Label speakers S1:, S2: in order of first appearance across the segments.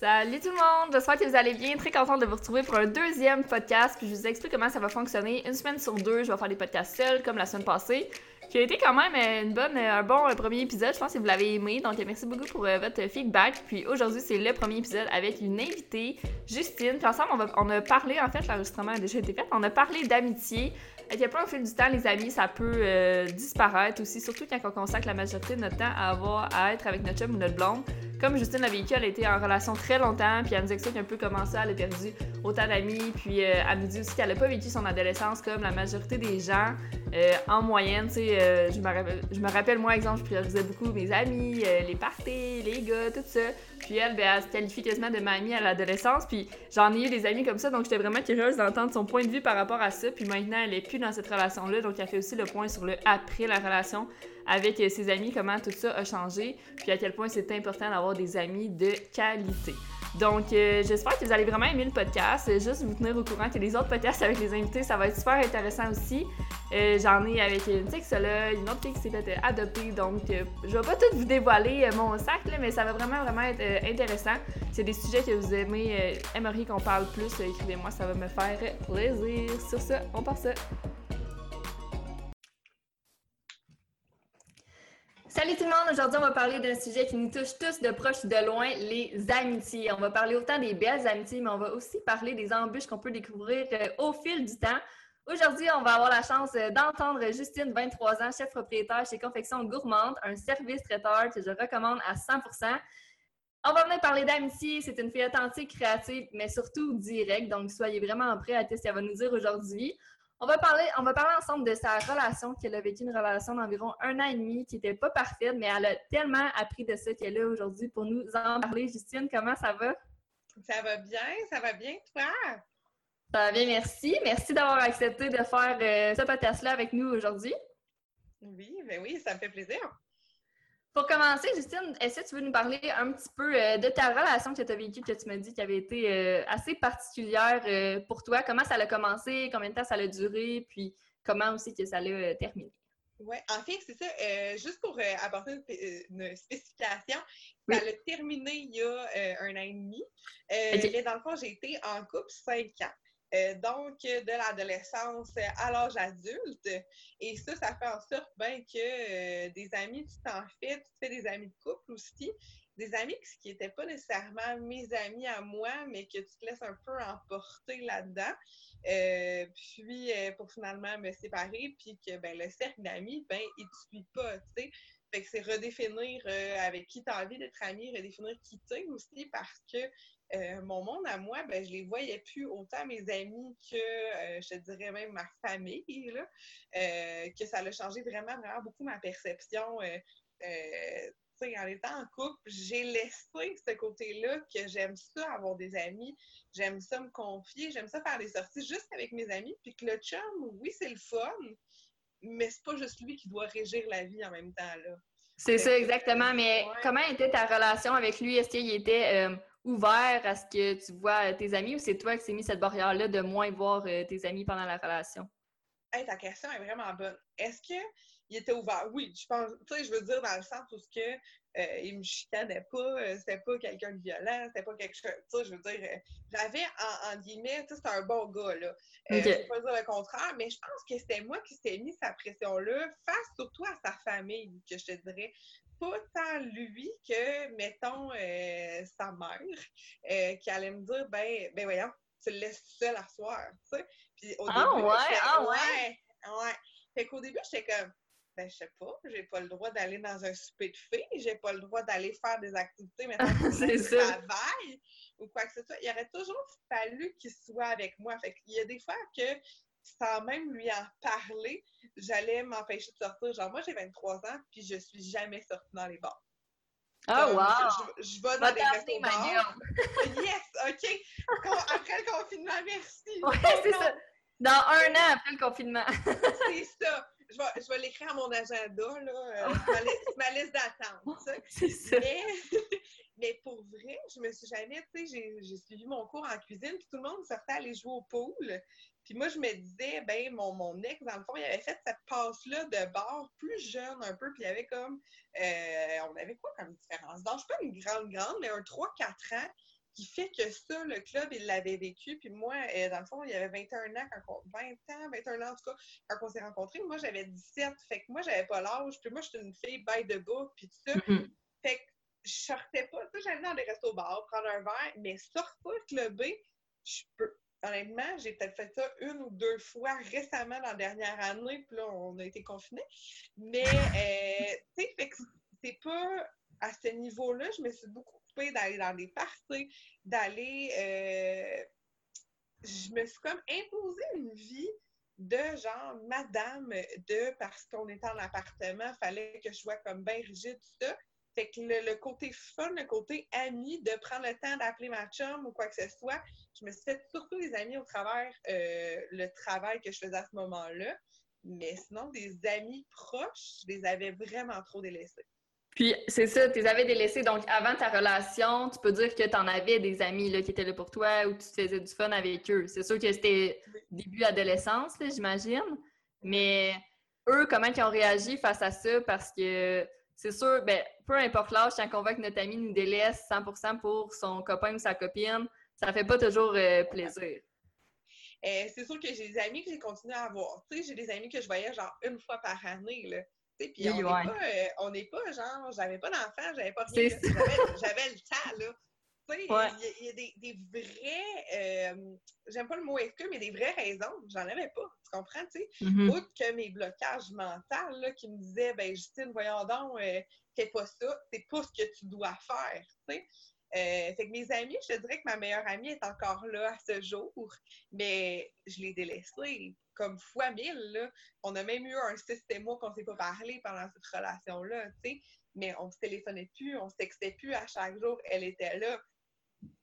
S1: Salut tout le monde, j'espère que vous allez bien. Très contente de vous retrouver pour un deuxième podcast. Puis je vous explique comment ça va fonctionner. Une semaine sur deux, je vais faire des podcasts seuls, comme la semaine passée. Qui a été quand même une bonne, un bon premier épisode. Je pense que vous l'avez aimé. Donc merci beaucoup pour euh, votre feedback. Puis aujourd'hui, c'est le premier épisode avec une invitée, Justine. Puis ensemble, on, va, on a parlé, en fait, l'enregistrement a déjà été fait. On a parlé d'amitié. À quel point au fil du temps, les amis, ça peut euh, disparaître aussi, surtout quand on consacre la majorité de notre temps à avoir à être avec notre chum ou notre blonde. Comme Justine l'a a été en relation très longtemps, puis elle nous explique un peu comment ça, elle a perdu autant d'amis, puis euh, elle nous dit aussi qu'elle n'a pas vécu son adolescence comme la majorité des gens euh, en moyenne. Tu sais, je, me rappelle, je me rappelle, moi, exemple, je priorisais beaucoup mes amis, les parties, les gars, tout ça. Puis elle, ben, elle se qualifie quasiment de mamie à l'adolescence, puis j'en ai eu des amis comme ça, donc j'étais vraiment curieuse d'entendre son point de vue par rapport à ça. Puis maintenant, elle est plus dans cette relation-là, donc elle fait aussi le point sur le après la relation avec euh, ses amis, comment tout ça a changé, puis à quel point c'est important d'avoir des amis de qualité. Donc, euh, j'espère que vous allez vraiment aimer le podcast. Euh, juste vous tenir au courant que les autres podcasts avec les invités, ça va être super intéressant aussi. J'en ai avec une là, une autre fille qui s'est fait adopter. Donc, je vais pas tout vous dévoiler mon sac, mais ça va vraiment, vraiment être intéressant. C'est des sujets que vous aimez, aimeriez qu'on parle plus, écrivez-moi, ça va me faire plaisir. Sur ça, on part ça. Salut tout le monde! Aujourd'hui, on va parler d'un sujet qui nous touche tous de proche de loin, les amitiés. On va parler autant des belles amitiés, mais on va aussi parler des embûches qu'on peut découvrir euh, au fil du temps. Aujourd'hui, on va avoir la chance euh, d'entendre Justine, 23 ans, chef propriétaire chez Confection Gourmande, un service traiteur que je recommande à 100% On va venir parler d'amitié. C'est une fille authentique, créative, mais surtout directe. Donc, soyez vraiment prêts à tester ce qu'elle va nous dire aujourd'hui. On va parler, on va parler ensemble de sa relation, qu'elle a vécu une relation d'environ un an et demi qui n'était pas parfaite, mais elle a tellement appris de ça qu'elle est aujourd'hui pour nous en parler. Justine, comment ça va?
S2: Ça va bien, ça va bien, toi?
S1: Ça va bien, merci. Merci d'avoir accepté de faire euh, ce podcast-là avec nous aujourd'hui.
S2: Oui, ben oui, ça me fait plaisir.
S1: Pour commencer, Justine, est-ce que tu veux nous parler un petit peu euh, de ta relation que tu as vécue, que tu m'as dit qui avait été euh, assez particulière euh, pour toi? Comment ça a commencé? Combien de temps ça a duré? Puis comment aussi que ça l'a terminé?
S2: Oui, en fait, c'est ça. juste pour apporter une, spécification, ça a terminé il y a un an et demi. Mais dans le fond, j'ai été en couple cinq ans. Euh, donc, de l'adolescence à l'âge adulte. Et ça, ça fait en sorte ben, que euh, des amis, tu t'en fais, tu te fais des amis de couple aussi. Des amis qui n'étaient pas nécessairement mes amis à moi, mais que tu te laisses un peu emporter là-dedans. Euh, puis, pour finalement me séparer, puis que ben, le cercle d'amis, ben, il ne te suit pas, tu sais. Fait que c'est redéfinir avec qui tu as envie d'être ami, redéfinir qui tu es aussi parce que euh, mon monde à moi, ben, je les voyais plus autant mes amis que, euh, je te dirais même ma famille, là, euh, que ça a changé vraiment, vraiment beaucoup ma perception. en étant en couple, j'ai laissé ce côté-là que j'aime ça avoir des amis, j'aime ça me confier, j'aime ça faire des sorties juste avec mes amis, puis que le chum, oui, c'est le fun, mais c'est pas juste lui qui doit régir la vie en même temps, là.
S1: C'est ça, exactement. Mais comment était ta relation avec lui? Est-ce qu'il était ouvert à ce que tu vois tes amis ou c'est toi qui s'est mis cette barrière-là de moins voir euh, tes amis pendant la relation?
S2: Hey, ta question est vraiment bonne. Est-ce qu'il était ouvert? Oui, je pense, tu sais, je veux dire dans le sens où ce que euh, il me chicanait pas, euh, c'était pas quelqu'un de violent, c'était pas quelque chose, tu sais, je veux dire, j'avais, en, guillemets, tu sais, c'était un bon gars, là. Je veux pas dire le contraire, mais je pense que c'était moi qui s'est mis sa pression-là face surtout à sa famille, que je te dirais pas tant lui que, mettons, euh, sa mère, euh, qui allait me dire, ben, ben voyons, tu le laisses seul à soir, tu sais.
S1: Puis au ah début, ouais, ah
S2: ouais. ouais. Fait qu'au début, j'étais comme, ben, je sais pas, j'ai pas le droit d'aller dans un souper de filles, j'ai pas le droit d'aller faire des activités, maintenant, je travail ou quoi que ce soit. Il aurait toujours fallu qu'il soit avec moi. Fait qu'il y a des fois que sans même lui en parler, j'allais m'empêcher de sortir. Genre, moi, j'ai 23 ans, puis je suis jamais sortie dans les bars.
S1: Oh, wow!
S2: Je, je vais dans les restaurants. yes! OK. Après le confinement, merci.
S1: Ouais, c'est ça. Dans un an après le confinement.
S2: c'est ça. Je vais, je vais l'écrire à mon agenda, là, euh, ma, liste d'attente.
S1: C'est ça.
S2: Mais, mais, pour vrai, je me suis jamais, tu sais, j'ai suivi mon cours en cuisine, puis tout le monde sortait aller jouer au pool. Puis moi, je me disais, ben, mon, mon ex, dans le fond, il avait fait cette passe-là de bar plus jeune un peu, puis il y avait comme, euh, on avait quoi comme différence? D'âge? Pas une grande, grande, mais un 3-4 ans, qui fait que ça, le club, il l'avait vécu. Puis moi, euh, dans le fond, il y avait 21 ans, quand 20 ans, 21 ans en tout cas, quand on s'est rencontrés. Moi, j'avais 17. Fait que moi, j'avais pas l'âge. Puis moi, j'étais une fille by de bout, puis tout ça.
S1: Mm-hmm.
S2: Fait que je sortais pas. Tu sais, j'allais dans des restos bars, prendre un verre, mais sortir clubber, je peux. Honnêtement, j'ai peut-être fait ça une ou deux fois récemment dans la dernière année, puis là, on a été confinés. Mais, euh, tu sais, c'est pas à ce niveau-là, je me suis beaucoup coupée d'aller dans des parties, d'aller. Euh, je me suis comme imposé une vie de genre madame de parce qu'on était en appartement, fallait que je sois comme bien rigide, tout ça. Fait que le, côté fun, le côté ami, de prendre le temps d'appeler ma chum ou quoi que ce soit, je me suis fait surtout des amis au travers euh, le travail que je faisais à ce moment-là. Mais sinon, des amis proches, je les avais vraiment trop délaissés.
S1: Puis, c'est ça, tu les avais délaissés. Donc, avant ta relation, tu peux dire que tu en avais des amis là, qui étaient là pour toi ou tu faisais du fun avec eux. C'est sûr que c'était début adolescence, j'imagine. Mais eux, comment ils ont réagi face à ça? Parce que c'est sûr, ben, peu importe l'âge, quand on voit que notre ami nous délaisse 100% pour son copain ou sa copine, ça fait pas toujours euh, plaisir.
S2: Euh, c'est sûr que j'ai des amis que j'ai continué à avoir. Tu sais, j'ai des amis que je voyais genre une fois par année, là. Puis on n'est pas, euh, pas genre, j'avais pas d'enfant, j'avais pas rien. J'avais le temps, là. Il y, a des, des vrais, euh, j'aime pas le mot exclu, mais des vraies raisons. J'en avais pas. Tu comprends, tu sais? Mm que mes blocages mentaux là, qui me disaient, ben Justine, voyons donc, euh, fais pas ça, c'est pas ce que tu dois faire, tu sais? Euh, fait que mes amis, je te dirais que ma meilleure amie est encore là à ce jour, mais je l'ai délaissée comme fois mille. Là. On a même eu un système mois qu'on ne s'est pas parlé pendant cette relation-là, tu sais? Mais on se téléphonait plus, on se textait plus à chaque jour. Elle était là.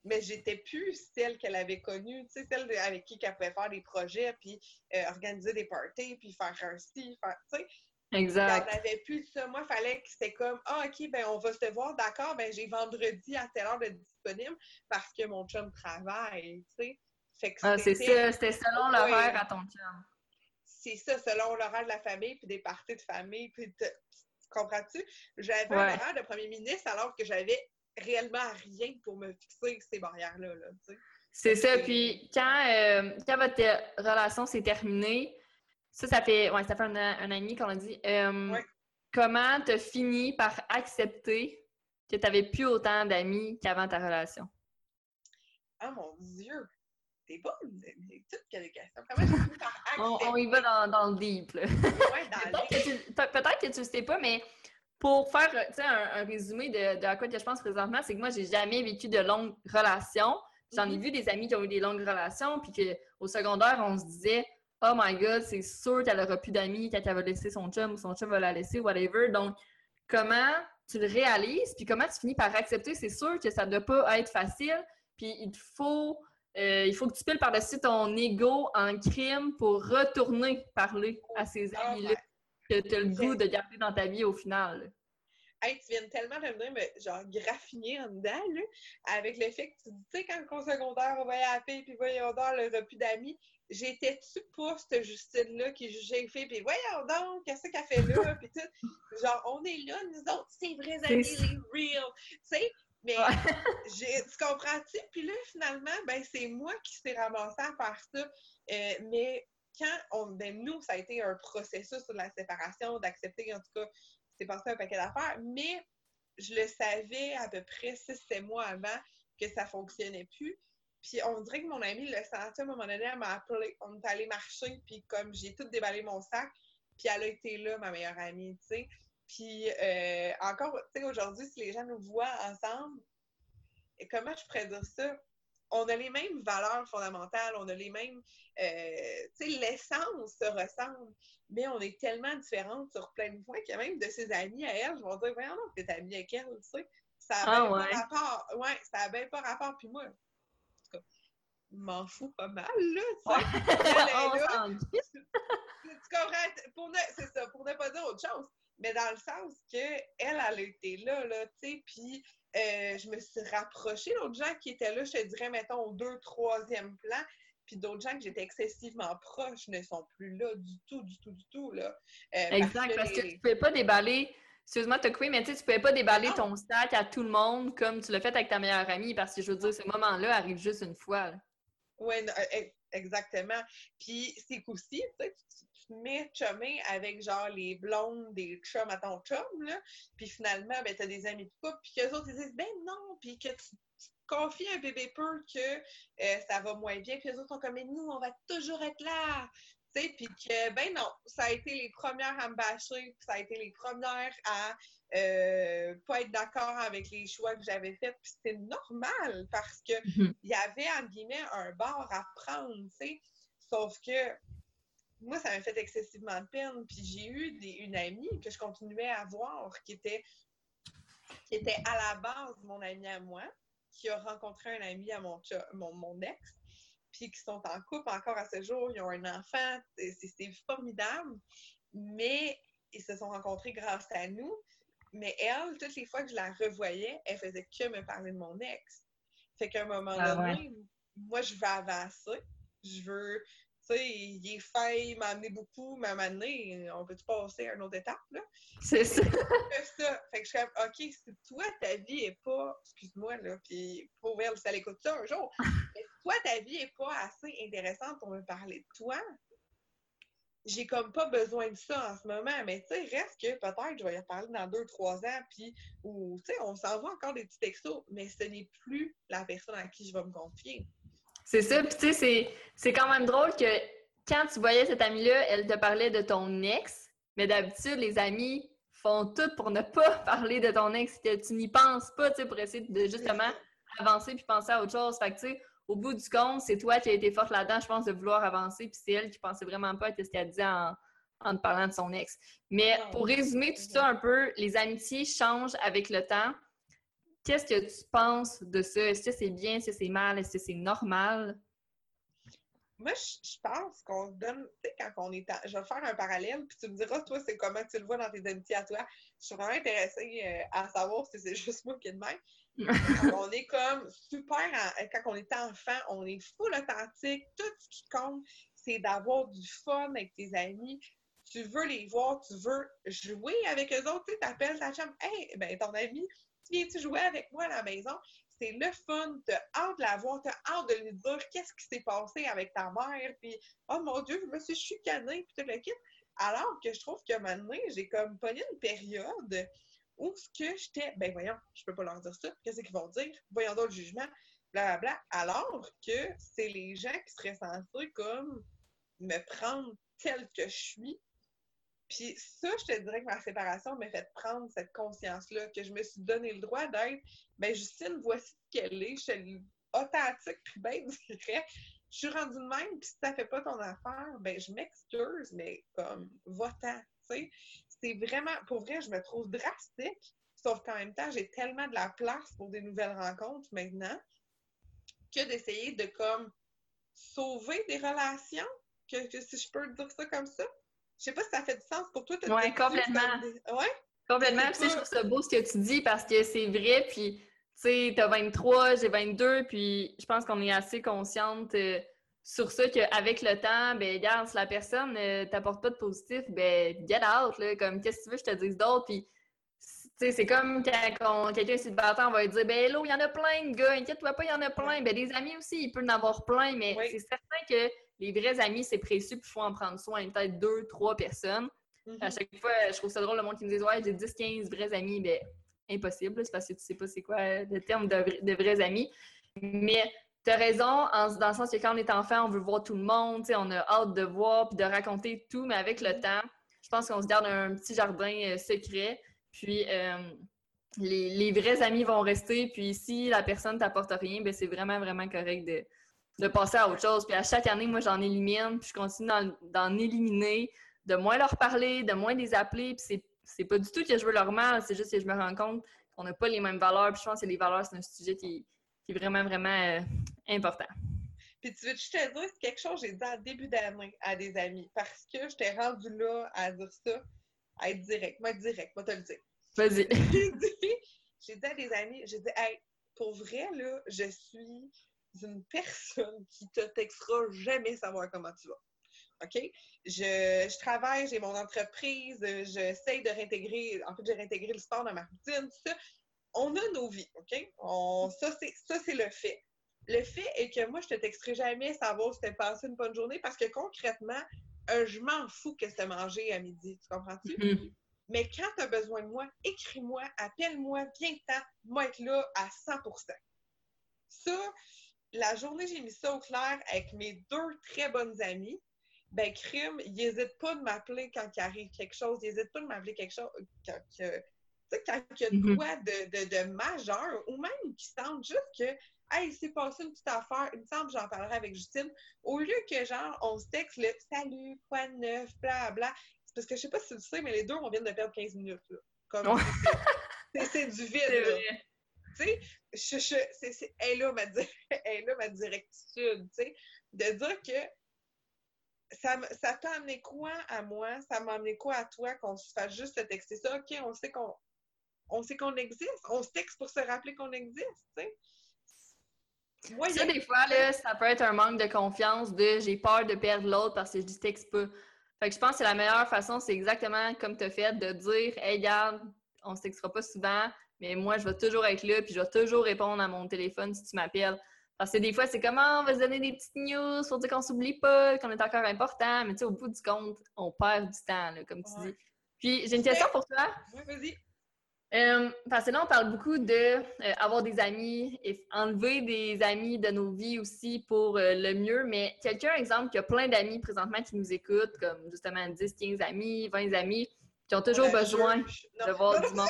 S2: Mais j'étais plus celle qu'elle avait connue, tu sais, celle avec qui elle pouvait faire des projets, puis euh, organiser des parties, puis faire un style, tu sais.
S1: Exact.
S2: On n'avait plus ça. Moi, il fallait que c'était comme Ah, OK, ben on va se voir, d'accord, ben j'ai vendredi à telle heure de disponible parce que mon chum travaille, tu sais.
S1: Ah, c'est ça, c'était selon l'horaire à ton chum.
S2: C'est ça, selon l'horaire de la famille, puis des parties de famille, puis comprends-tu? J'avais un horaire de premier ministre alors que j'avais réellement rien pour me fixer ces barrières-là, là.
S1: C'est ça, puis quand, euh, quand votre relation s'est terminée, ça, ça fait, ouais, ça fait un, an et demi qu'on a dit. Euh, comment tu as fini par accepter que tu n'avais plus autant d'amis qu'avant ta relation?
S2: Ah mon Dieu! T'es bonne! Toutes les questions. Comment j'ai fini par
S1: accepter? on, y va dans, dans le deep.
S2: Ouais,
S1: Peut-être que tu ne sais pas, mais pour faire un, un, résumé de, de à quoi que je pense présentement, c'est que moi, j'ai jamais vécu de longues relations. J'en ai mm-hmm. vu des amis qui ont eu des longues relations, puis qu'au secondaire, on se disait oh my god, c'est sûr qu'elle aura plus d'amis quand elle va laisser son chum ou son chum va la laisser, whatever. Donc, comment tu le réalises, puis comment tu finis par accepter, c'est sûr que ça ne doit pas être facile, puis il faut, euh, il faut que tu piles par-dessus ton ego en crime pour retourner parler à ces ah, amis-là que tu as le goût de garder dans ta vie au final.
S2: Hey, tu viens tellement de venir me genre graffiner en dedans, là, avec le fait que tu dis, tu sais, quand au secondaire, on va y appeler, puis voyons voir le repu d'amis, j'étais-tu pas cette Justine-là qui jugeait les filles, puis voyons donc, qu'est-ce qu'elle fait là, puis tout. Genre, on est là, nous autres, c'est vrais amis, les real, tu sais. Mais tu comprends-tu? Puis là, finalement, ben c'est moi qui s'est ramassée à faire ça. Euh, mais quand on, ben nous, ça a été un processus sur la séparation, d'accepter, en tout cas, c'est passé un paquet d'affaires, mais je le savais à peu près six, sept mois avant que ça fonctionnait plus. Puis on dirait que mon amie le sentait à un moment donné, elle m'a appelé, on est allé marcher, puis comme j'ai tout déballé mon sac, puis elle a été là, ma meilleure amie, tu sais. Puis euh, encore, tu sais, aujourd'hui, si les gens nous voient ensemble, comment je pourrais dire ça? On a les mêmes valeurs fondamentales, on a les mêmes, euh, tu sais, l'essence se ressemble, mais on est tellement différentes sur plein de points qu'il y a même de ses amis à elle, je vais dire, voyons, non, t'es amie avec elle, tu sais. Ça a ah, pas rapport. Ouais, ça a bien pas rapport. Puis moi, m'en fous pas mal, là, tu sais. tu comprends? Pour ne, c'est ça, pour ne pas dire autre chose. Mais dans le sens que elle, elle était là, là, tu sais, puis euh, je me suis rapprochée d'autres gens qui étaient là, je te dirais, mettons, au deux, troisième plan, puis d'autres gens que j'étais excessivement proche ne sont plus là du tout, du tout, du tout, là.
S1: Euh, exact, parce que, tu ne pouvais pas déballer excuse-moi de te mais tu sais, tu pouvais pas déballer ton sac à tout le monde comme tu l'as fait avec ta meilleure amie parce que je veux dire, ce moment-là arrive juste une fois.
S2: Oui, exactement. Puis c'est qu'aussi, tu tu te mets chumé avec genre les blondes des chums à ton chum, là, puis finalement, ben, t'as des amis de couple, puis qu'eux autres, ils disent, ben non, puis que tu, confies un bébé peu que euh, ça va moins bien, puis eux autres sont comme, mais nous, on va toujours être là, puis que, ben non, ça a été les premières à me bâcher, ça a été les premières à euh, pas être d'accord avec les choix que j'avais faits, puis c'était normal parce que mhm. il y avait, entre guillemets, un bord à prendre, tu sais. Sauf que moi, ça m'a fait excessivement de peine, puis j'ai eu une amie que je continuais à voir qui était, qui était à la base mon amie à moi, qui a rencontré un ami à mon, mon, mon ex, puis qui sont en couple encore à ce jour, ils ont un enfant, c'est formidable, mais ils se sont rencontrés grâce à nous. Mais elle, toutes les fois que je la revoyais, elle faisait que me parler de mon ex. Fait qu'à un moment ah donné, moi, je veux avancer. Je veux, sais, il est fin, il m'a amené beaucoup, mais moment donné, on peut-tu passer à une autre étape, là?
S1: C'est ça.
S2: ça. Fait que je suis comme, OK, si toi, ta vie est pas, excuse-moi, là, puis pour elle, ça l'écoute ça un jour, toi, ta vie n'est pas assez intéressante pour me parler de toi, j'ai comme pas besoin de ça en ce moment, mais tu sais, reste que peut-être je vais y reparler dans deux, trois ans, puis, ou tu sais, on s'envoie encore des petits textos, mais ce n'est plus la personne à qui je vais me confier.
S1: C'est ça, puis tu sais, c'est quand même drôle que quand tu voyais cette amie-là, elle te parlait de ton ex, mais d'habitude, les amis font tout pour ne pas parler de ton ex, que tu n'y penses pas, tu sais, pour essayer de justement avancer puis penser à autre chose. Fait que, tu sais, au bout du compte, c'est toi qui as été forte là-dedans, je pense, de vouloir avancer, puis c'est elle qui pensait vraiment pas à ce qu'elle disait en, te parlant de son ex. Mais pour résumer tout ça un peu, les amitiés changent avec le temps. Qu'est-ce que tu penses de ça? Est-ce que c'est bien? Est-ce que c'est mal? Est-ce que c'est normal?
S2: Moi, je pense qu'on donne, tu sais, quand on est. Je vais faire un parallèle, puis tu me diras, toi, c'est comment tu le vois dans tes amitiés à toi. Je suis vraiment intéressée euh, à savoir si c'est juste moi qui est de même. on est comme super, quand on est enfant, on est full authentique. Tout ce qui compte, c'est d'avoir du fun avec tes amis. Tu veux les voir, tu veux jouer avec eux autres. Tu appelles ta chambre, hey, ben ton ami, viens-tu jouer avec moi à la maison? C'est le fun, t'as hâte de la voir, t'as hâte de lui dire qu'est-ce qui s'est passé avec ta mère, puis oh mon Dieu, je me suis chicanée, puis tout le kit. Alors que je trouve que maintenant, j'ai comme pogné une période où ce que j'étais, ben voyons, je peux pas leur dire ça, qu'est-ce qu'ils vont dire? Voyons donc le jugement, blablabla. Alors que c'est les gens qui seraient censés comme me prendre tel que je suis. Puis ça, je te dirais que ma séparation m'a fait prendre cette conscience-là, que je me suis donné le droit d'être, ben Justine, voici qu'elle est, je suis authentique, puis ben direct. Je suis rendue de même, puis si ça fait pas ton affaire, ben je m'excuse, mais comme, va-t'en, tu sais c'est vraiment, pour vrai, je me trouve drastique. Sauf qu'en même temps, j'ai tellement de la place pour des nouvelles rencontres maintenant que d'essayer de comme sauver des relations, que, si je peux dire ça comme ça. Je sais pas si ça fait du sens pour toi.
S1: Oui, complètement. Ouais? Complètement. Puis, je trouve ça beau ce que tu dis parce que c'est vrai. Puis, tu sais, t'as 23, j'ai 22, puis je pense qu'on est assez consciente. Euh, sur ça qu'avec le temps, ben regarde, si la personne ne t'apporte pas de positif, ben get out, là, comme qu'est-ce que tu veux que je te dise d'autre, puis c'est comme quand quelqu'un célibataire, on va lui dire Ben hello, il y en a plein de gars, inquiète-toi pas, il y en a plein. Ben des amis aussi, il peut en avoir plein, mais c'est certain que les vrais amis, c'est précieux, puis il faut en prendre soin. Peut-être deux, trois personnes. Mm-hmm. À chaque fois, je trouve ça drôle le monde qui me dit Ouais, j'ai 10, 15 vrais amis, ben impossible, c'est parce que tu sais pas c'est quoi le terme de, de vrais amis. Mais tu raison, dans le sens que quand on est enfant, on veut voir tout le monde, on a hâte de voir puis de raconter tout, mais avec le temps, je pense qu'on se garde un petit jardin euh, secret. Puis euh, les, vrais amis vont rester. Puis si la personne t'apporte rien, ben c'est vraiment, vraiment correct de, passer à autre chose. Puis à chaque année, moi, j'en élimine, puis je continue d'en éliminer, de moins leur parler, de moins les appeler. Puis c'est pas du tout que je veux leur mal, c'est juste que je me rends compte qu'on n'a pas les mêmes valeurs. Puis je pense que les valeurs, c'est un sujet qui qui est vraiment, vraiment euh, important.
S2: Puis tu veux que je te dise quelque chose que j'ai dit en début d'année à des amis parce que je t'ai rendu là à dire ça, à être direct. Moi, direct, moi te le dire.
S1: Vas-y.
S2: j'ai dit à des amis, j'ai dit, hey, pour vrai, là, je suis une personne qui te textera jamais savoir comment tu vas. OK? Je, je travaille, j'ai mon entreprise, j'essaie de réintégrer, en fait, j'ai réintégré le sport dans ma routine, tout ça. On a nos vies, OK? On, ça, c'est le fait. Le fait est que moi, je te texterai jamais savoir si t'as passé une bonne journée parce que concrètement, euh, je m'en fous que c'est mangé à midi. Tu comprends-tu? Mm-hmm. Mais quand tu as besoin de moi, écris-moi, appelle-moi, viens-t'en, moi être là à 100% Ça, la journée, j'ai mis ça au clair avec mes deux très bonnes amies. Ben, crime, ils n'hésitent pas de m'appeler quand il arrive quelque chose. Ils n'hésitent pas de m'appeler quelque chose. Quand, que, quand il y a de mm-hmm. quoi de, de, majeur, ou même qui sentent juste que Hey, il s'est passé une petite affaire, il me semble que j'en parlerai avec Justine. Au lieu que genre on se texte le salut, quoi de neuf, bla bla. Parce que je sais pas si tu le sais, mais les deux, on vient de perdre 15 minutes. Là. Comme c'est du vide. Tu sais, c'est elle là ma, elle là ma directitude, tu sais, de dire que ça, ça t'a amené quoi à moi, ça m'a amené quoi à toi qu'on se fasse juste se texter ça. OK, on sait qu'on on sait qu'on existe, on se texte pour se rappeler qu'on existe, tu sais
S1: ça, des fois, là, ça peut être un manque de confiance de j'ai peur de perdre l'autre parce que je dis texte pas. Fait que je pense que c'est la meilleure façon, c'est exactement comme tu as fait, de dire Hey, regarde, on se textera pas souvent, mais moi, je vais toujours être là, puis je vais toujours répondre à mon téléphone si tu m'appelles. Parce que des fois, c'est comment ah, on va se donner des petites news pour dire qu'on s'oublie pas, qu'on est encore important, mais tu sais, au bout du compte, on perd du temps, comme tu dis. Puis, j'ai une question pour toi.
S2: Oui, vas-y.
S1: Euh, parce que là, on parle beaucoup de euh, avoir des amis et enlever des amis de nos vies aussi pour euh, le mieux. Mais quelqu'un, exemple, qui a plein d'amis présentement qui nous écoutent, comme justement 10, 15 amis, 20 amis, qui ont toujours besoin de voir du monde.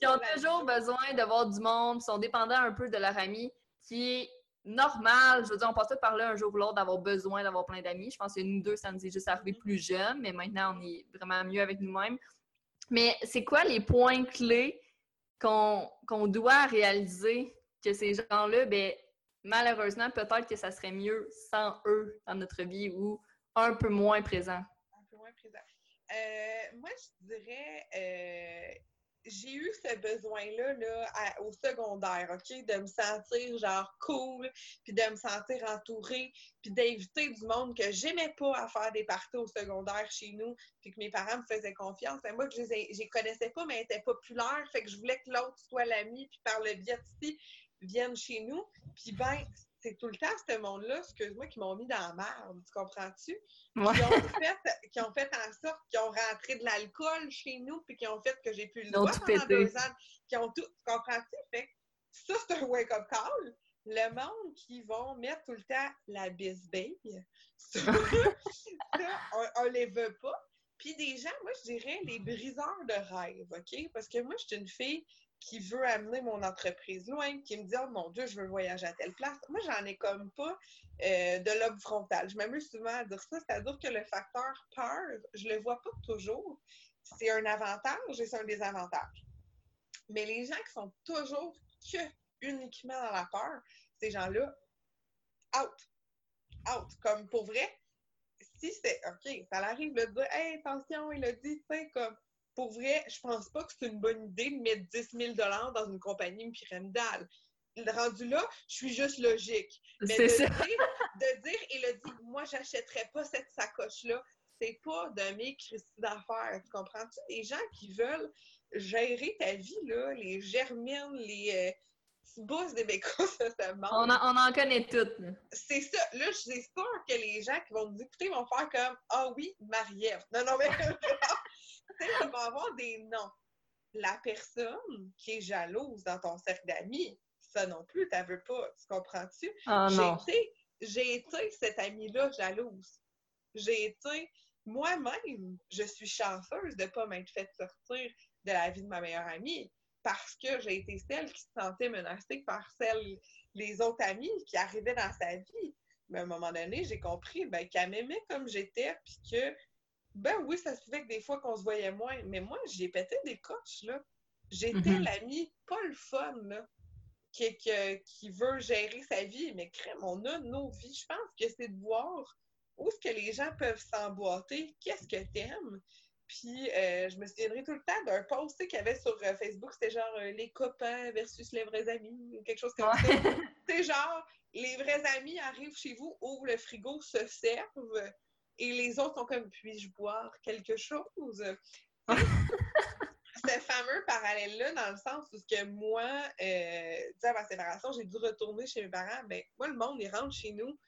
S1: qui ont toujours besoin de voir du monde, sont dépendants un peu de leur ami, qui est normal. Je veux dire, on passe tout par là un jour ou l'autre d'avoir besoin d'avoir plein d'amis. Je pense que nous deux, ça nous est juste arrivé plus jeune, mais maintenant, on est vraiment mieux avec nous-mêmes. Mais c'est quoi les points clés qu'on doit réaliser que ces gens-là, ben, malheureusement, peut-être que ça serait mieux sans eux dans notre vie ou un peu moins présent?
S2: Un peu moins présent. Euh, moi, je dirais, euh, j'ai eu ce besoin-là là, au secondaire, OK? De me sentir genre cool, puis de me sentir entourée, puis d'inviter du monde que j'aimais pas à faire des parties au secondaire chez nous, puis que mes parents me faisaient confiance. Et moi, je les, les connaissais pas, mais elles étaient populaires, fait que je voulais que l'autre soit l'ami, puis par le biais de vienne chez nous. Puis ben, c'est tout le temps ce monde-là, excuse-moi, qui m'ont mis dans la merde, tu comprends-tu? Qui, ont fait, qui ont fait en sorte qu'ils ont rentré de l'alcool chez nous, puis qui ont fait que j'ai pu le voir pendant deux ans. Qui ont tout, tu comprends-tu? Fait ça, c'est un wake-up call. Le monde qui vont mettre tout le temps la bisbille, ça, on, on les veut pas. Puis des gens, moi, je dirais les briseurs de rêve, OK? Parce que moi, je suis une fille qui veut amener mon entreprise loin, qui me dit Oh mon Dieu, je veux voyager à telle place. Moi, j'en ai comme pas euh, de lobe frontal. Je m'amuse souvent à dire ça, c'est-à-dire que le facteur peur, je le vois pas toujours. C'est un avantage et c'est un désavantage. Mais les gens qui sont toujours que uniquement dans la peur, ces gens-là, out. Out. Comme pour vrai, si c'est OK, ça arrive de dire Hey, attention, il a dit, tu sais, comme pour vrai, je pense pas que c'est une bonne idée de mettre 10 000 dans une compagnie pyramidale. Rendu là, je suis juste logique. Mais de dire, de dire, il a dit, moi, j'achèterais pas cette sacoche-là, c'est pas de mes d'affaires. Tu comprends-tu? Les gens qui veulent gérer ta vie, là, les germines, les. Euh, bousses des bécos, ça, ça
S1: on, on en connaît toutes.
S2: C'est ça. Là, je suis sûre que les gens qui vont nous écouter vont faire comme Ah oui, Marie-Ève. Non, non, mais il va avoir des noms. La personne qui est jalouse dans ton cercle d'amis, ça non plus, tu veux pas. Tu comprends-tu?
S1: Oh,
S2: j'ai été, cette amie-là jalouse. J'ai été moi-même, je suis chanceuse de ne pas m'être fait sortir de la vie de ma meilleure amie parce que j'ai été celle qui se sentait menacée par celle, les autres amis qui arrivaient dans sa vie. Mais à un moment donné, j'ai compris ben, qu'elle m'aimait comme j'étais, puis que ben oui, ça se fait que des fois qu'on se voyait moins, mais moi, j'ai pété des coches, là. J'étais mm-hmm. l'ami pas le fun, là, qui, qui, veut gérer sa vie, mais crème, on a nos vies. Je pense que c'est de voir où est-ce que les gens peuvent s'emboîter, qu'est-ce que t'aimes. Puis, euh, je me souviendrai tout le temps d'un post qu'il y avait sur euh, Facebook, c'était genre euh, les copains versus les vrais amis, ou quelque chose comme ça. c'est genre, les vrais amis arrivent chez vous, ouvrent le frigo, se servent, et les autres sont comme puis-je boire quelque chose? ce fameux parallèle-là, dans le sens où que moi, euh, à ma séparation, j'ai dû retourner chez mes parents, mais ben, moi, le monde, il rentre chez nous,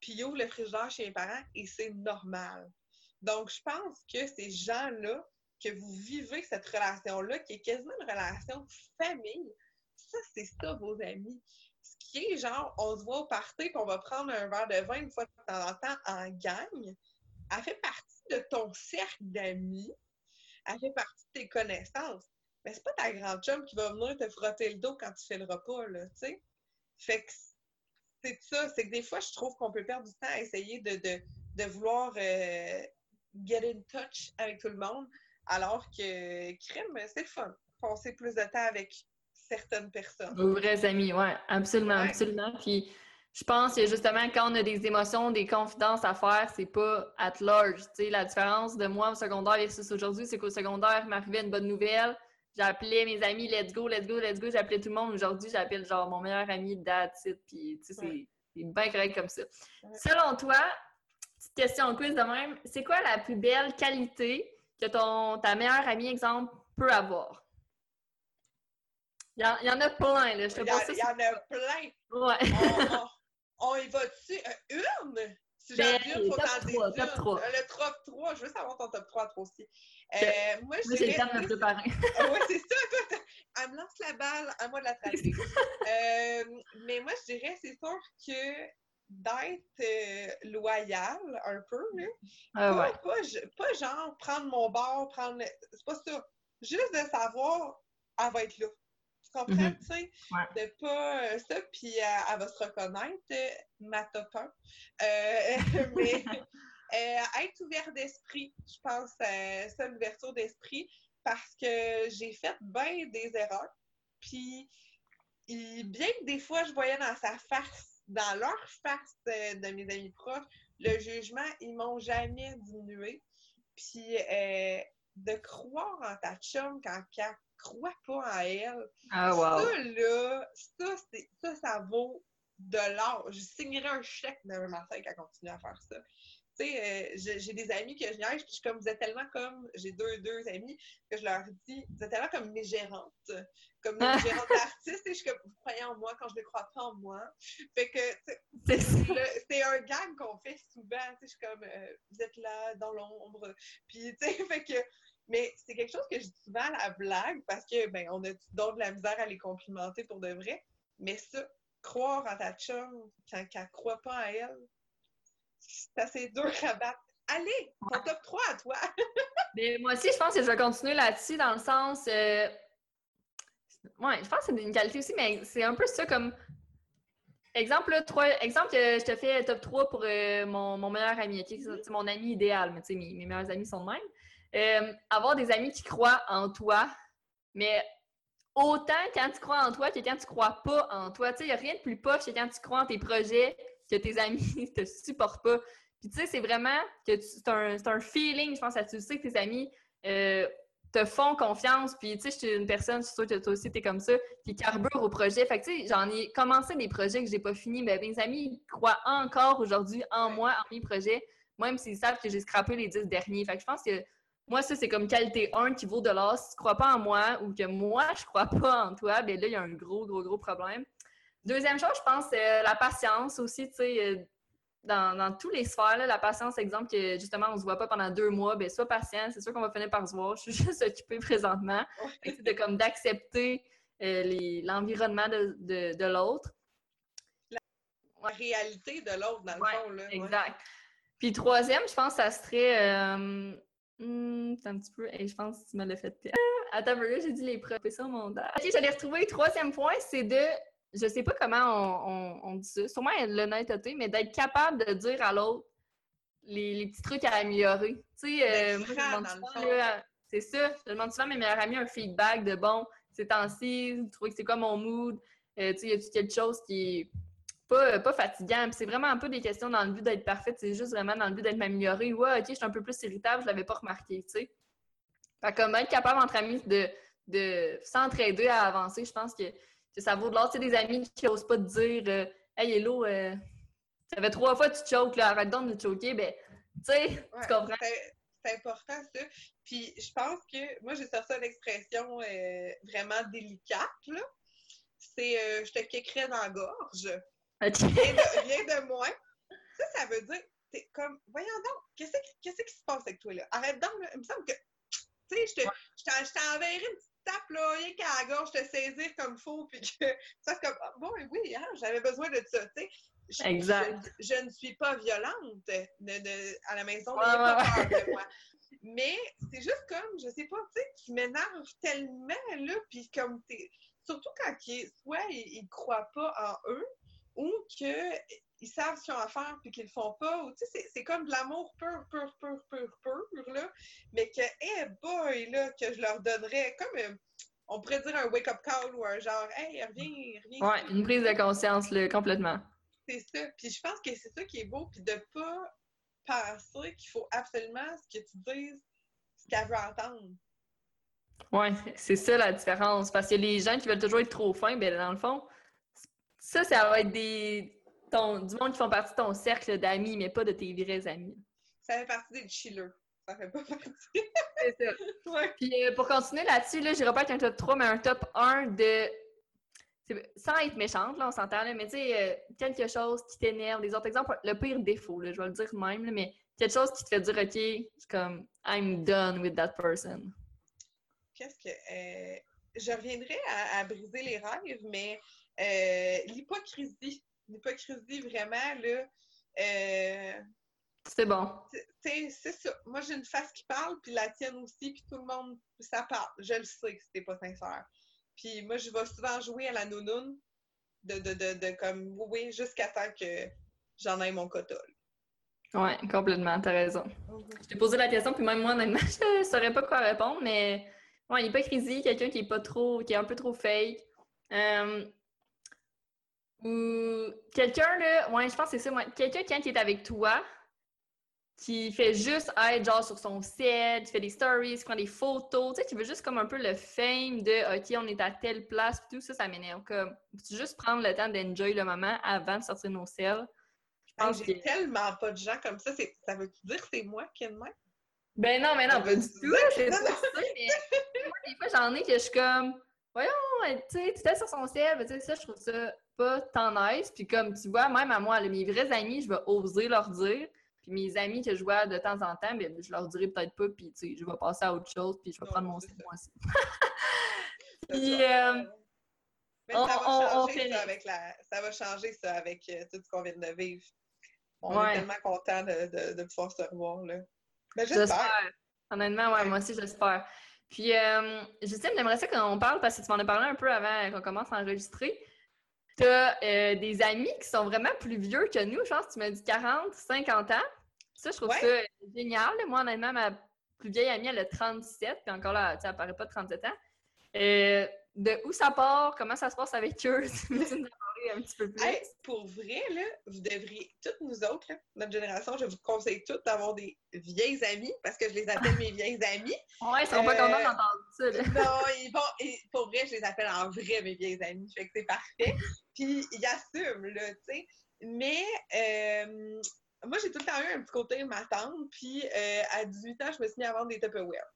S2: puis il ouvre le frigidaire chez mes parents, et c'est normal. Donc, je pense que ces gens-là, que vous vivez cette relation-là, qui est quasiment une relation famille, ça, c'est ça, vos amis. Genre, on se voit au party, qu'on va prendre un verre de vin une fois de temps en temps en gang, elle fait partie de ton cercle d'amis elle fait partie de tes connaissances. Mais c'est pas ta grande chum qui va venir te frotter le dos quand tu fais le repas, là, tu sais. Fait que c'est ça, c'est que des fois, je trouve qu'on peut perdre du temps à essayer de, vouloir euh, get in touch avec tout le monde, alors que crème, c'est le fun. Passer plus de temps avec certaines personnes.
S1: Vos vrais amis, oui, absolument, absolument. Puis je pense que justement, quand on a des émotions, des confidences à faire, c'est pas at large. sais, la différence de moi au secondaire versus aujourd'hui, c'est qu'au secondaire, m'arrivait une bonne nouvelle. J'appelais mes amis, let's go, let's go, let's go. J'appelais tout le monde. Aujourd'hui, j'appelle genre mon meilleur ami, that's it. Puis, tu sais, c'est bien correct comme ça. Selon toi, petite question en quiz de même, c'est quoi la plus belle qualité que ton, ta meilleure amie, exemple, peut avoir? Il y, en, a plein, là.
S2: Je te il, y il y en a plein.
S1: Ouais.
S2: on y va-tu? Euh, une? Si j'en ai une, faut t'en dire une. Top 3. Euh, le top 3, je veux savoir ton top 3 toi aussi.
S1: Euh, moi, moi j'ai le temps de me préparer.
S2: oui, c'est ça. Toi, elle me lance la balle, à moi de la tracer. euh, mais moi, je dirais, c'est sûr que d'être euh, loyal un peu, là.
S1: Ah,
S2: pas,
S1: ouais.
S2: pas, pas, genre prendre mon bord, prendre. C'est pas ça. Juste de savoir, elle va être là comprends, mm-hmm. tu sais, de pas euh, ça, puis euh, elle va se reconnaître, euh, ma top 1. mais être ouvert d'esprit, je pense, c'est l'ouverture d'esprit, parce que j'ai fait bien des erreurs, puis bien que des fois, je voyais dans sa face, dans leur face de mes amis proches, le jugement, ils m'ont jamais diminué. Puis de croire en ta chum quand elle crois pas en elle.
S1: Ah, wow.
S2: Ça, là, ça, ça, ça vaut de l'or. Je signerais un chèque demain matin qu'elle continue à faire ça. Tu sais, euh, j'ai des amis que je niaise, puis comme vous êtes tellement comme, j'ai deux, deux amis, que je leur dis, vous êtes tellement comme mes gérantes, comme mes gérantes d'artistes, et je suis comme, vous croyez en moi quand je ne crois pas en moi. Fait que, c'est un gag qu'on fait souvent, tu sais, je suis comme, euh, vous êtes là, dans l'ombre, puis, tu sais, fait que, mais c'est quelque chose que je dis souvent à la blague parce que, ben, on a donc de la misère à les complimenter pour de vrai. Mais ça, croire en ta chum quand elle ne croit pas à elle, c'est assez dur à battre. Allez, ton top 3 à toi!
S1: Mais moi aussi, je pense que je vais continuer là-dessus dans le sens. Euh... Ouais, je pense que c'est une qualité aussi, mais c'est un peu ça comme. Exemple, 3... exemple je te fais top 3 pour euh, mon, mon, meilleur ami. Okay? Mon ami idéal, mais tu sais, mes, mes meilleurs amis sont de même. Euh, avoir des amis qui croient en toi, mais autant quand tu crois en toi que quand tu crois pas en toi. Tu sais, il n'y a rien de plus poche que quand tu crois en tes projets que tes amis te supportent pas. Puis tu sais, c'est vraiment que c'est un, un, feeling, je pense, à tu sais que tes amis euh, te font confiance. Puis tu sais, je suis une personne, je suis que toi aussi, tu es comme ça, qui carbure au projet. Fait que tu sais, j'en ai commencé des projets que j'ai pas fini, mais mes amis croient encore aujourd'hui en moi, en mes projets, même s'ils savent que j'ai scrappé les dix derniers. Fait que je pense que moi, ça, c'est comme qualité 1 qui vaut de l'or. Si tu ne crois pas en moi ou que moi, je ne crois pas en toi, bien là, il y a un gros, gros, gros problème. Deuxième chose, je pense, c'est la patience aussi, tu sais, euh, dans, dans tous les sphères, la patience, exemple, que justement, on ne se voit pas pendant deux mois, bien, sois patient, c'est sûr qu'on va finir par se voir. Je suis juste occupée présentement. de comme d'accepter euh, l'environnement de, de, de l'autre.
S2: La réalité de l'autre, dans le fond. Là,
S1: exact. Puis troisième, je pense que ça serait euh, Hum, c'est un petit peu. Et je pense que tu me l'as fait pire. Ah, attends, j'ai dit les preuves. sur mon montage. Ok, j'allais retrouver le troisième point, c'est de. Je sais pas comment on, on, dit ça. Sûrement l'honnêteté, mais d'être capable de dire à l'autre les, les, petits trucs à améliorer. Tu sais, euh, moi, je demande souvent, c'est ça. Je demande souvent à mes meilleurs amis un feedback de bon, ces temps-ci, vous trouvez que c'est quoi mon mood? Euh, tu sais, y a-tu quelque chose qui pas, pas fatigant. c'est vraiment un peu des questions dans le but d'être parfaite. C'est juste vraiment dans le but d'être améliorée. Ouais, OK, je suis un peu plus irritable, je l'avais pas remarqué, tu sais. Fait comme être capable entre amis de, de s'entraider à avancer, je pense que, ça vaut de l'or. Tu sais, des amis qui n'osent pas te dire euh, Hey, Hello, euh, ça fait trois fois que tu choques, là, arrête donc de choquer. Ben, tu sais, tu comprends?
S2: C'est important, ça. Puis je pense que moi, j'ai sorti une expression euh, vraiment délicate, là. C'est euh, je te kékerais dans la gorge. Viens, de, de moi. Ça, ça veut dire, t'es comme, voyons donc, qu'est-ce qui se passe avec toi, là? Arrête donc, là. Il me semble que, tu sais, je t'enverrai une petite tape, là, rien qu'à la gorge, te saisir comme faux, puis que ça, comme, ah, bon, oui, hein, j'avais besoin de ça, tu sais. Je,
S1: exact.
S2: Je, ne suis pas violente à la maison, n'ayez pas peur de moi. Mais c'est juste comme, je sais pas, tu sais, tu m'énerves tellement, là, puis comme t'es. Surtout quand ils, soit ils ne croient pas en eux, ou qu'ils savent ce qu'ils ont à faire puis qu'ils le font pas. Ou, tu sais, c'est comme de l'amour pur, pur, pur, pur, pur, là. Mais que, hey boy, là, que je leur donnerais comme, euh, on pourrait dire un wake-up call ou un genre, hey, reviens, reviens.
S1: Ouais, une prise de conscience, là, complètement.
S2: C'est ça. Puis je pense que c'est ça qui est beau, puis de pas penser qu'il faut absolument ce que tu dises, ce qu'elle veut entendre.
S1: Ouais, c'est ça la différence. Parce que les gens qui veulent toujours être trop fins, ben dans le fond, ça, ça va être des ton, du monde qui font partie de ton cercle d'amis, mais pas de tes vrais amis.
S2: Ça fait partie des chillers. Ça fait pas partie.
S1: c'est ça. Ouais. Puis euh, pour continuer là-dessus, là, j'irai pas avec un top 3, mais un top 1 de. Sans être méchante, là, on s'entend, mais tu sais, euh, quelque chose qui t'énerve, des autres exemples, le pire défaut, là, je vais le dire même, mais quelque chose qui te fait dire, OK, c'est comme, I'm done with that person.
S2: Qu'est-ce que. Euh, je reviendrai à, briser les rêves, mais euh, l'hypocrisie. L'hypocrisie, vraiment, là. Euh,
S1: c'est bon.
S2: C'est ça. Moi, j'ai une face qui parle, puis la tienne aussi, puis tout le monde, ça parle. Je le sais que c'était pas sincère. Puis moi, je vais souvent jouer à la nounoune, de, de, de, de comme, oui, jusqu'à temps que j'en aille mon quota.
S1: Ouais, complètement, t'as raison. Mm-hmm. Je t'ai posé la question, puis même moi, honnêtement, je saurais pas quoi répondre, mais ouais, l'hypocrisie, quelqu'un qui est pas trop, qui est un peu trop fake. Euh, ou quelqu'un, là, ouais, je pense que c'est ça, moi. Quelqu'un qui est avec toi, qui fait juste être genre sur son set, qui fait des stories, qui prend des photos, tu sais, qui veut juste comme un peu le fame de OK, on est à telle place, tout ça, ça m'énerve. Comme, tu juste prendre le temps d'enjoy le moment avant de sortir nos selles.
S2: J'ai tellement pas de gens comme ça. Ça veut dire que c'est moi qui ai de même?
S1: Ben non, mais non, pas du tout. C'est ça, mais moi, des fois, j'en ai que je suis comme voyons, tu sais, tu étais sur son ciel, tu sais, ça, je trouve ça pas tant nice. Puis comme tu vois, même à moi, mes vrais amis, je vais oser leur dire. Puis mes amis que je vois de temps en temps, ben, je leur dirai peut-être pas, puis tu sais, je vais passer à autre chose, puis je vais prendre mon ciel moi aussi.
S2: puis, euh, Mais ça, va changer, ça, avec la... ça va changer ça avec euh, tout ce qu'on vient de vivre. On est tellement contents de, de, de, pouvoir se revoir. Là. Mais j'espère.
S1: Honnêtement, ouais, moi aussi, j'espère. Puis, euh, Justine, j'aimerais ça qu'on parle, parce que tu m'en as parlé un peu avant qu'on commence à enregistrer. Tu as euh, des amis qui sont vraiment plus vieux que nous. Je pense que tu m'as dit 40, 50 ans. Ça, je trouve ça génial. Moi, honnêtement, ma plus vieille amie, elle a 37, puis encore là, tu elle paraît pas de 37 ans. Euh, de où ça part, comment ça se passe avec eux, tu un petit peu plus.
S2: pour vrai, là, vous devriez, toutes nous autres, notre génération, je vous conseille toutes d'avoir des vieilles amies, parce que je les appelle mes vieilles amies.
S1: Ouais, ils sont pas contents euh, d'entendre ça.
S2: Non, ils vont, pour vrai, je les appelle en vrai mes vieilles amies, fait que c'est parfait. Puis ils assument, là, tu sais. Mais euh, moi, j'ai tout le temps eu un petit côté ma tante, puis euh, à 18 ans, je me suis mis à vendre des Tupperware.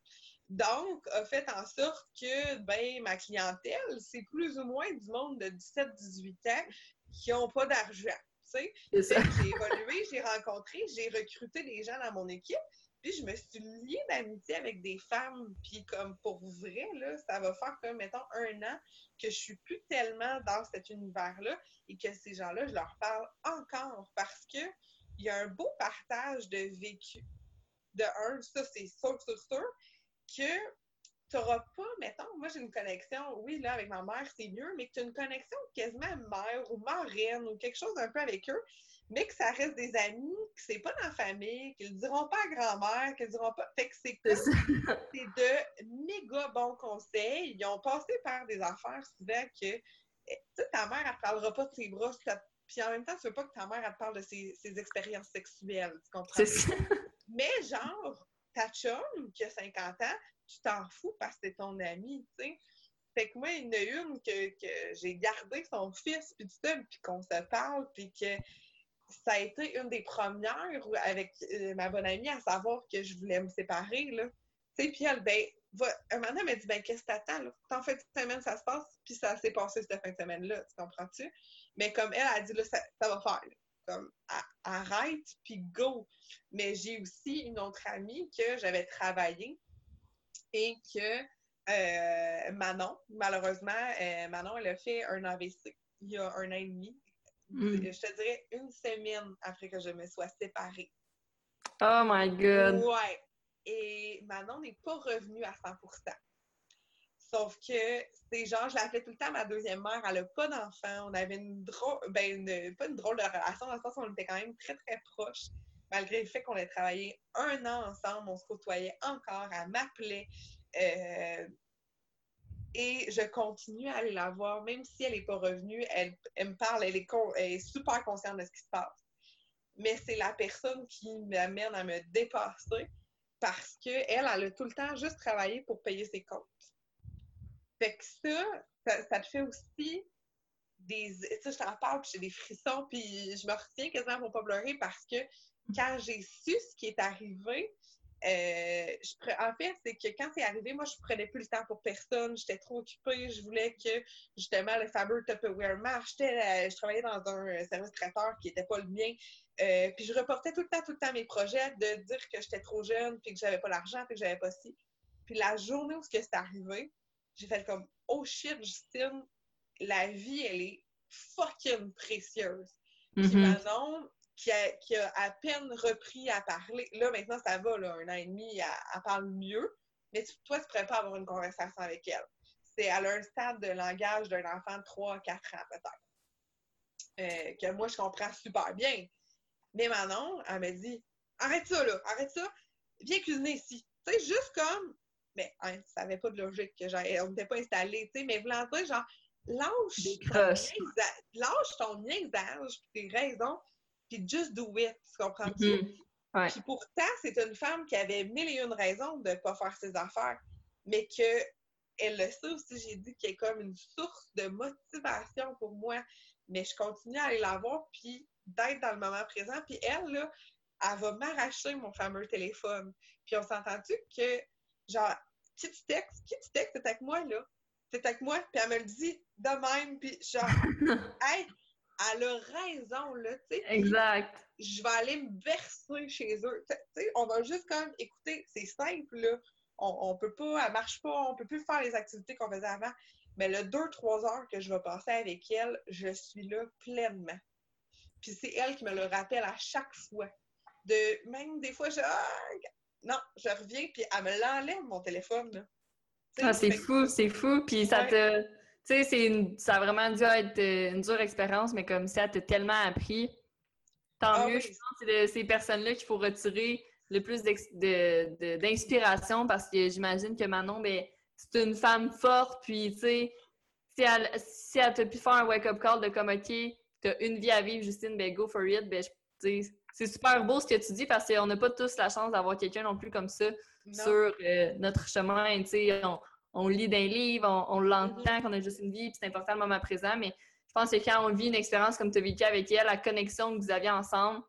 S2: Donc, a fait en sorte que ben, ma clientèle, c'est plus ou moins du monde de 17-18 ans qui n'ont pas d'argent. J'ai évolué, j'ai rencontré, j'ai recruté des gens dans mon équipe, puis je me suis liée d'amitié avec des femmes. Puis comme pour vrai, là, ça va faire comme, mettons, un an que je suis plus tellement dans cet univers-là et que ces gens-là, je leur parle encore parce que il y a un beau partage de vécu. De un, ça c'est sûr, sûr, sûr, que tu n'auras pas, mettons, moi j'ai une connexion, oui, là, avec ma mère, c'est mieux, mais que tu as une connexion quasiment mère ou marraine ou quelque chose un peu avec eux, mais que ça reste des amis, que c'est pas dans la famille, qu'ils ne diront pas à grand-mère, qu'ils ne diront pas. Fait que c'est c'est de méga bons conseils. Ils ont passé par des affaires souvent que eh, tu sais, ta mère, elle ne parlera pas de ses bras, puis en même temps, tu veux pas que ta mère, elle te parle de ses, ses expériences sexuelles, tu comprends? Mais genre, ta chum qui a 50 ans, tu t'en fous parce que c'est ton ami, tu sais. fait que moi, il y en a une que, que j'ai gardé son fils, puis tout ça, puis qu'on se parle, puis que ça a été une des premières avec euh, ma bonne amie à savoir que je voulais me séparer, là. Tu sais, puis elle, ben, un moment elle m'a dit, ben, qu'est-ce que t'attends, là? T'en fais une semaine, ça se passe, puis ça s'est passé cette fin de semaine-là, tu comprends-tu? Mais comme elle a dit, là, ça, va faire, Comme, arrête, puis go. Mais j'ai aussi une autre amie que j'avais travaillé et que euh, Manon, malheureusement, euh, Manon, elle a fait un AVC il y a un an et demi. Hmm. Je te dirais une semaine après que je me sois séparée.
S1: Oh my God!
S2: Ouais. Et Manon n'est pas revenue à 100 Sauf que c'est genre, je l'appelais tout le temps ma deuxième mère, elle n'a pas d'enfant, on avait une drôle, ben, pas une drôle de relation, dans le sens où on était quand même très, très proches, malgré le fait qu'on ait travaillé un an ensemble, on se côtoyait encore, elle m'appelait. Euh, et je continue à aller la voir, même si elle n'est pas revenue, elle, me parle, elle est, super consciente de ce qui se passe. Mais c'est la personne qui m'amène à me dépasser parce qu'elle, elle a tout le temps juste travaillé pour payer ses comptes. Fait que ça, ça, te fait aussi des. Sais, je t'en parle, puis j'ai des frissons, puis je me retiens quasiment pour pas pleurer parce que quand j'ai su ce qui est arrivé, euh, en fait, c'est que quand c'est arrivé, moi, je prenais plus le temps pour personne. J'étais trop occupée. Je voulais que, justement, le fameux Tupperware marche. Euh, je travaillais dans un service traiteur qui n'était pas le mien. Euh, puis je reportais tout le temps, tout le temps mes projets de dire que j'étais trop jeune, puis que j'avais pas l'argent, puis que j'avais pas ci. Puis la journée où c'est arrivé, j'ai fait comme Oh shit, Justine, la vie, elle est fucking précieuse. Puis mm-hmm qui a, à peine repris à parler. Là, maintenant, ça va, là, un an et demi, elle, parle mieux. Mais toi, tu ne pourrais pas avoir une conversation avec elle. C'est à un stade de langage d'un enfant de 3 4 ans, peut-être. Euh, que moi, je comprends super bien. Mais Manon, elle me dit Arrête ça, là, arrête ça, viens cuisiner ici. Tu sais, juste comme. Mais hein, ça n'avait pas de logique que j'avais. On n'était pas installé, tu sais, mais voulant dire, genre, lâche ton, lâche ton niaisage, tes raisons, puis just do it, tu comprends-tu? Mm-hmm. Puis pourtant, c'est une femme qui avait mille et une raisons de ne pas faire ses affaires, mais que elle le sait aussi, j'ai dit qu'elle est comme une source de motivation pour moi, mais je continue à aller la voir, puis d'être dans le moment présent, puis elle, là, elle va m'arracher mon fameux téléphone. Puis on s'entend-tu que, genre, qui tu textes? Qui tu textes? C'est avec moi, là? C'est avec moi, puis elle me le dit de même, puis genre, hey, elle a raison, là, tu sais.
S1: Exact.
S2: Je vais aller me verser chez eux. Tu sais, on va juste comme, écouter, c'est simple, là. On, on peut pas, elle marche pas, on peut plus faire les activités qu'on faisait avant. Mais le 2-3 heures que je vais passer avec elle, je suis là pleinement. Puis c'est elle qui me le rappelle à chaque fois. De, même des fois, je ah, non, je reviens, puis elle me l'enlève, mon téléphone. Là.
S1: Ah, c'est fou, c'est fou. Puis ça te tu sais, ça a vraiment dû être euh, une dure expérience, mais comme ça t'a tellement appris. Tant ah mieux, je pense que c'est de ces personnes-là qu'il faut retirer le plus d'inspiration parce que j'imagine que Manon, ben, c'est une femme forte, puis tu sais, si elle, si elle t'a pu faire un wake-up call de comme, OK, t'as une vie à vivre, Justine, ben go for it, ben, c'est super beau ce que tu dis parce qu'on n'a pas tous la chance d'avoir quelqu'un non plus comme ça sur euh, notre chemin, sais, on lit d'un livre, on, l'entend mm-hmm. qu'on a juste une vie, puis c'est important le moment présent, mais je pense que quand on vit une expérience comme tu as vécu avec elle, la connexion que vous aviez ensemble,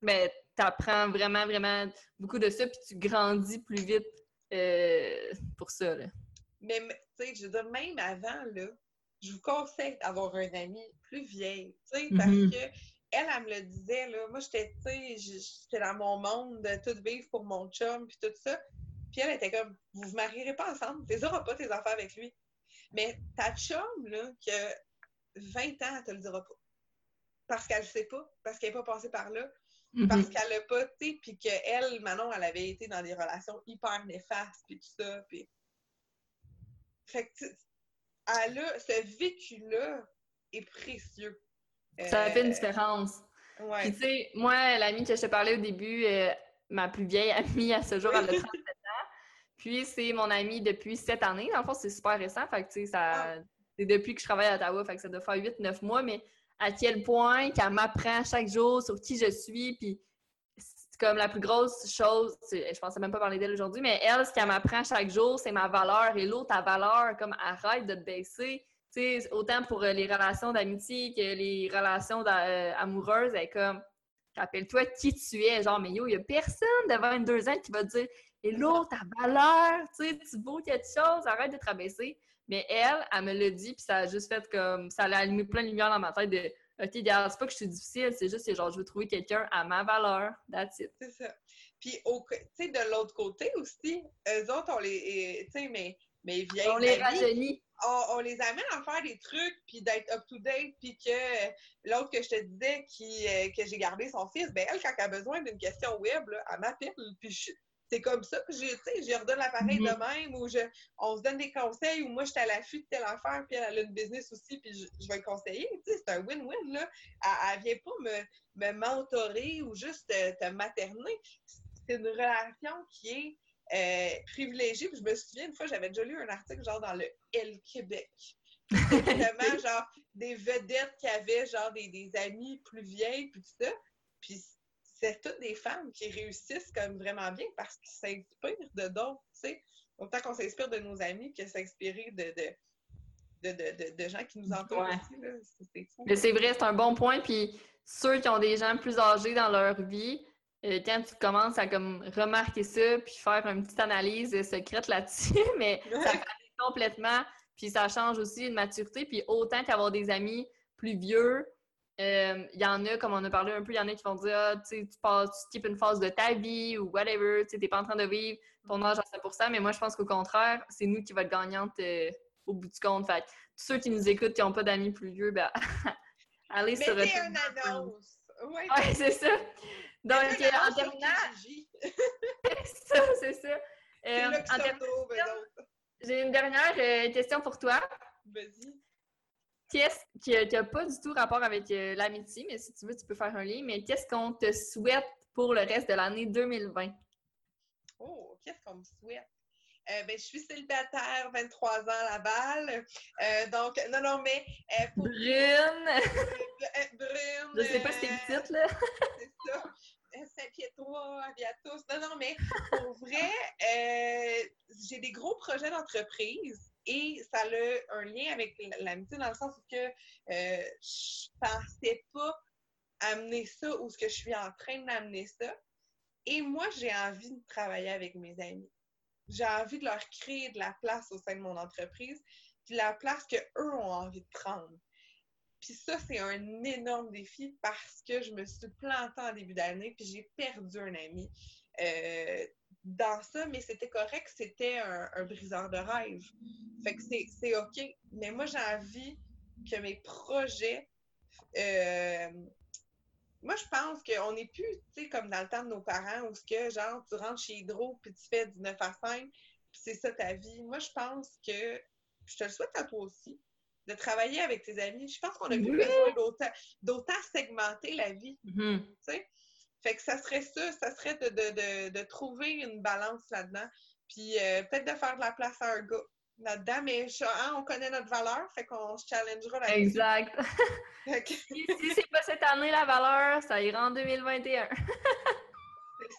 S1: ben, tu apprends vraiment, vraiment beaucoup de ça, puis tu grandis plus vite euh, pour ça.
S2: Mais, tu sais, je veux dire, même avant, là, je vous conseille d'avoir un ami plus vieille, tu sais, parce mm-hmm. que elle, elle me le disait, là, moi, j'étais, tu sais, j'étais dans mon monde de tout vivre pour mon chum, puis tout ça. Puis elle était comme, vous vous marierez pas ensemble, tu n'auras pas tes enfants avec lui. Mais ta chum, là, qui a 20 ans, elle te le dira pas. Parce qu'elle ne sait pas, parce qu'elle n'est pas passée par là, mm-hmm. parce qu'elle n'a pas, tu sais, puis qu'elle, Manon, elle avait été dans des relations hyper néfastes, puis tout ça, puis... Fait que, elle a, ce vécu-là est précieux.
S1: Ça fait une euh, différence. Ouais. Puis, tu sais, moi, l'amie que je te parlais au début, euh, ma plus vieille amie à ce jour, elle a 37 puis, c'est mon ami depuis cette année. Dans le fond, c'est super récent. Fait que, ça, ah. c'est depuis que je travaille à Ottawa. Fait que ça doit faire 8-9 mois. Mais à quel point qu'elle m'apprend chaque jour sur qui je suis. Puis, comme la plus grosse chose, je pensais même pas parler d'elle aujourd'hui, mais elle, ce qu'elle m'apprend chaque jour, c'est ma valeur. Et l'autre, ta valeur, comme arrête de te baisser. Sais, autant pour euh, les relations d'amitié que les relations euh, amoureuses, elle est comme, rappelle-toi qui tu es. Genre, mais yo, il y a personne de 22 ans qui va te dire, et l'autre, ta valeur, tu sais, tu vaux quelque chose, arrête de te rabaisser. Mais elle, elle me l'a dit, puis ça a juste fait comme, ça a allumé plein de lumière dans ma tête de, OK, regarde, c'est pas que je suis difficile, c'est juste que genre, je veux trouver quelqu'un à ma valeur. That's it.
S2: C'est ça. Puis, tu sais, de l'autre côté aussi, eux autres, on les. Tu sais, mais, mais vieilles.
S1: On les rajeunit.
S2: On, les amène à faire des trucs, puis d'être up-to-date, puis que l'autre que je te disais qui, euh, que j'ai gardé son fils, ben elle, quand elle a besoin d'une question web, là, elle m'appelle, puis je, c'est comme ça que j'ai, je redonne l'appareil de même, ou je, on se donne des conseils, ou moi, je suis à l'affût de telle affaire, puis elle a une business aussi, puis je, vais le conseiller. Tu sais, c'est un win-win, là. Elle, ne vient pas me, me mentorer ou juste te, materner. C'est une relation qui est euh, privilégiée. Puis je me souviens, une fois, j'avais déjà lu un article, genre, dans le L Québec. Justement, genre, des vedettes qui avaient, genre, des, des amis plus vieilles, puis tout ça. Puis c'est toutes des femmes qui réussissent comme vraiment bien parce qu'ils s'inspirent de d'autres, tu sais. Autant qu'on s'inspire de nos amis que s'inspirer de, de, de, de, gens qui nous entourent
S1: Mais c'est vrai, c'est un bon point. Puis ceux qui ont des gens plus âgés dans leur vie, euh, quand tu commences à comme remarquer ça, puis faire une petite analyse secrète là-dessus, mais ça fait complètement. Puis ça change aussi une maturité. Puis autant qu'avoir des amis plus vieux, il euh, y en a, comme on a parlé un peu, il y en a qui vont dire ah, tu passes, tu skippes une phase de ta vie ou whatever, tu n'es pas en train de vivre ton âge à ça. mais moi je pense qu'au contraire, c'est nous qui va être gagnante euh, au bout du compte. Fait tous ceux qui nous écoutent qui n'ont pas d'amis plus vieux, ben allez
S2: sur le. une annonce!
S1: Oui, ouais, c'est ça. Donc, euh, en terminant. c'est ça, c'est ça. j'ai une dernière question pour toi.
S2: Vas-y
S1: qu'est-ce qui n'a pas du tout rapport avec euh, l'amitié, mais si tu veux, tu peux faire un lien, mais qu'est-ce qu'on te souhaite pour le reste de l'année 2020?
S2: Oh, qu'est-ce qu'on me souhaite? Euh, ben, je suis célibataire, 23 ans à Laval. Euh, donc, non, non, mais.
S1: pour... Brune!
S2: Brune!
S1: Je sais pas si c'est le titre, là.
S2: c'est ça. Saint-Pietro, tous. Non, non, mais pour vrai, j'ai des gros projets d'entreprise. Et ça a un lien avec l'amitié dans le sens où que euh, je pensais pas amener ça ou ce que je suis en train d'amener ça. Et moi, j'ai envie de travailler avec mes amis. J'ai envie de leur créer de la place au sein de mon entreprise, puis la place qu'eux ont envie de prendre. Puis ça, c'est un énorme défi parce que je me suis plantée en début d'année, puis j'ai perdu un ami. Euh, dans ça, mais c'était correct, c'était un, briseur de rêve. Fait que c'est OK. Mais moi, j'ai envie que mes projets. Euh, moi, je pense qu'on n'est plus, tu sais, comme dans le temps de nos parents, où ce que, genre, tu rentres chez Hydro, puis tu fais du 9 à 5, puis c'est ça ta vie. Moi, je pense que, je te le souhaite à toi aussi, de travailler avec tes amis. Je pense qu'on a plus besoin d'autant segmenter la vie. Mm-hmm. Tu sais? Fait que ça serait ça, ça serait de, trouver une balance là-dedans. Puis euh, peut-être de faire de la place à un gars là-dedans, mais hein, on connaît notre valeur, fait qu'on se challengera là-dessus.
S1: Exact. si, c'est pas cette année la valeur, ça ira en 2021.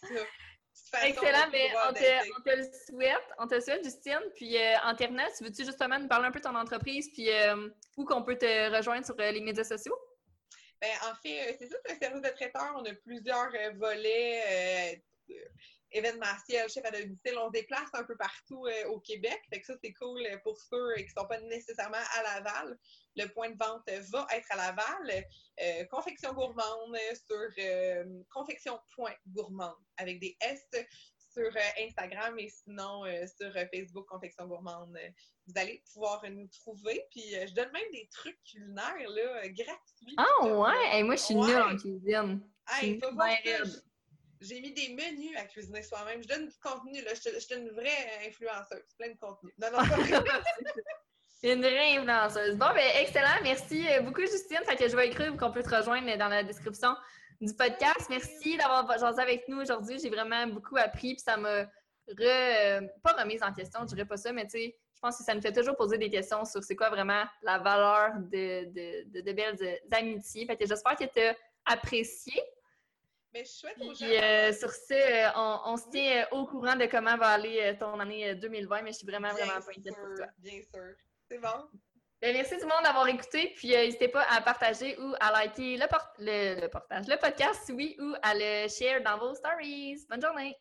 S2: c'est ça.
S1: Excellent, mais on te, le souhaite. On te le souhaite, Justine. Puis, euh, en terminant, tu veux-tu justement nous parler un peu de ton entreprise, puis euh, où qu'on peut te rejoindre sur les médias sociaux?
S2: Ben, en fait, euh, c'est ça, c'est un service de traiteur. On a plusieurs euh, volets euh, événementiels, chef à domicile. On se déplace un peu partout au Québec. Fait que ça, c'est cool pour ceux qui ne sont pas nécessairement à Laval. Le point de vente va être à Laval. confection gourmande sur confection.gourmande avec des S sur euh, Instagram et sinon euh, sur euh, Facebook Confection Gourmande. Vous allez pouvoir nous trouver. Puis je donne même des trucs culinaires là, gratuits.
S1: Ah ouais? moi, je suis nulle en cuisine.
S2: J'ai mis des menus à cuisiner soi-même. Je donne du contenu. Là. Je, suis une vraie influenceuse. Plein de contenu.
S1: Une vraie influenceuse. Bon, ben excellent. Merci beaucoup, Justine. Je vais écrire qu'on peut te rejoindre dans la description du podcast. Merci d'avoir jasé avec nous aujourd'hui. J'ai vraiment beaucoup appris, puis ça m'a re, pas remise en question, je dirais pas ça, mais tu sais, je pense que ça nous fait toujours poser des questions sur c'est quoi vraiment la valeur de, de, de, belles amitiés. Fait j'espère que tu as apprécié.
S2: Mais je souhaite aux gens.
S1: Puis sur ce, on, se tient au courant de comment va aller ton année 2020, mais je suis vraiment, vraiment pas inquiète pour toi.
S2: Bien sûr. C'est bon?
S1: Ben, merci tout le monde d'avoir écouté. Puis n'hésitez pas à partager ou à liker le, le, le, portage, le podcast, oui, ou à le share dans vos stories. Bonne journée!